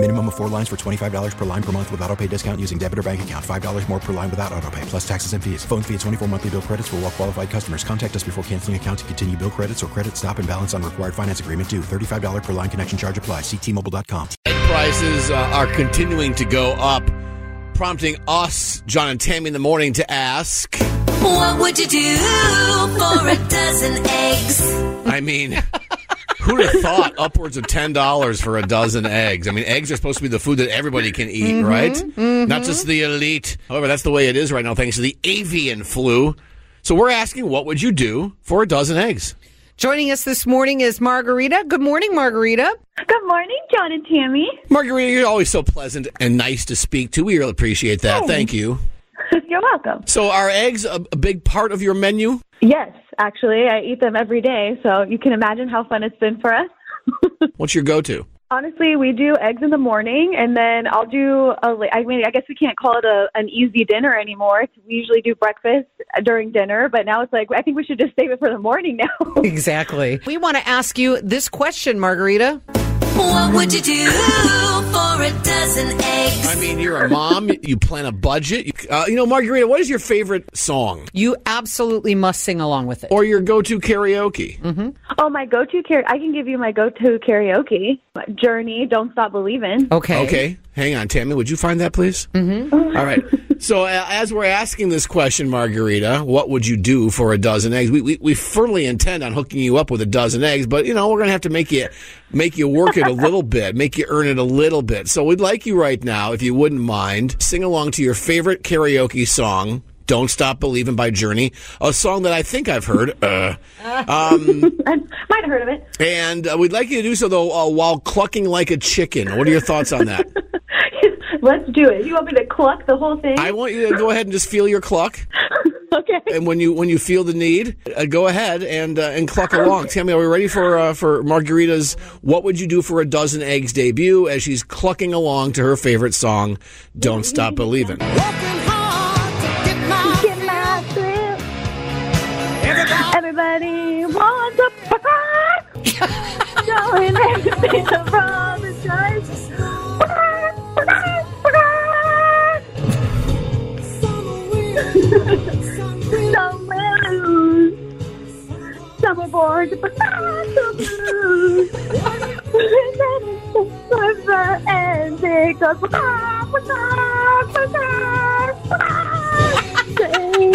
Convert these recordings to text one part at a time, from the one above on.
Minimum of four lines for $25 per line per month with auto pay discount using debit or bank account. $5 more per line without auto pay, plus taxes and fees. Phone fee at 24 monthly bill credits for all well qualified customers. Contact us before canceling account to continue bill credits or credit stop and balance on required finance agreement due. $35 per line connection charge apply. See T-Mobile.com. Egg prices uh, are continuing to go up, prompting us, John and Tammy, in the morning to ask. What would you do for a dozen eggs? I mean, who'd have thought upwards of ten dollars for a dozen eggs? I mean, eggs are supposed to be the food that everybody can eat, mm-hmm. right? Not mm-hmm. just the elite. However, that's the way it is right now, thanks to the avian flu. So we're asking, what would you do for a dozen eggs? Joining us this morning is Margarita. Good morning, Margarita. Good morning, John and Tammy. Margarita, you're always so pleasant and nice to speak to. We really appreciate that. Oh. Thank you. You're welcome. So, are eggs a, a big part of your menu? Yes, actually, I eat them every day, so you can imagine how fun it's been for us. What's your go-to? Honestly, we do eggs in the morning, and then I'll do a. la- I mean, I guess we can't call it a an easy dinner anymore. We usually do breakfast during dinner, but now it's like I think we should just save it for the morning now. Exactly. We want to ask you this question, Margarita. What would you do for a dozen eggs? I mean, you're a mom. You plan a budget. You, uh, you know, Margarita, what is your favorite song You absolutely must sing along with it. or your go-to karaoke? oh, my go-to karaoke. I can give you my go-to karaoke. Journey, don't stop believing. Okay. Okay, hang on, Tammy. Would you find that, please? Mm-hmm. All right. So, uh, as we're asking this question, Margarita, what would you do for a dozen eggs? We, we we firmly intend on hooking you up with a dozen eggs, but you know we're gonna have to make you make you work it a little bit, make you earn it a little bit. So, we'd like you right now, if you wouldn't mind, sing along to your favorite karaoke song. Don't Stop Believing by Journey, a song that I think I've heard. Uh, um, I might have heard of it. and uh, we'd like you to do so, though, uh, while clucking like a chicken. What are your thoughts on that? Let's do it. You want me to cluck the whole thing? I want you to go ahead and just feel your cluck. okay. And when you when you feel the need, uh, go ahead and uh, and cluck along. Tammy, are we ready for uh, for Margarita's "What Would You Do for a Dozen Eggs" debut as she's clucking along to her favorite song, "Don't Stop Believing." Get my thrill. Everybody wants a Showing everything from Summer board. And.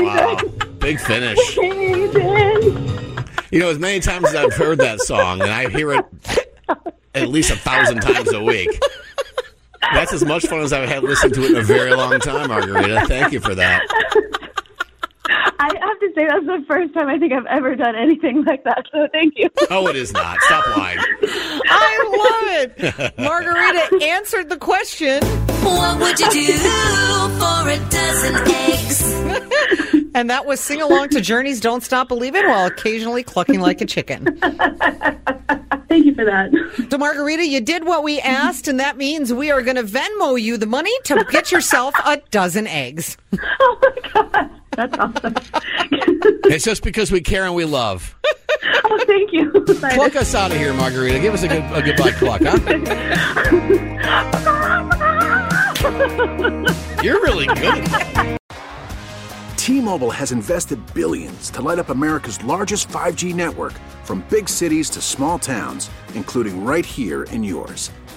Wow, big finish. You know, as many times as I've heard that song, and I hear it at least a thousand times a week. That's as much fun as I've had listening to it in a very long time, Margarita. Thank you for that. I have to say that's the first time I think I've ever done anything like that. So thank you. Oh, it is not. Stop lying. I love it. Margarita answered the question, What would you do for a dozen eggs? and that was sing along to Journey's Don't Stop Believing while occasionally clucking like a chicken. Thank you for that. So, Margarita, you did what we asked, and that means we are going to Venmo you the money to get yourself a dozen eggs. Oh my god, that's awesome. It's just because we care and we love. oh, thank you. Pluck us out of here, Margarita. Give us a good a goodbye cluck, huh? You're really good. T-Mobile has invested billions to light up America's largest 5G network from big cities to small towns, including right here in yours.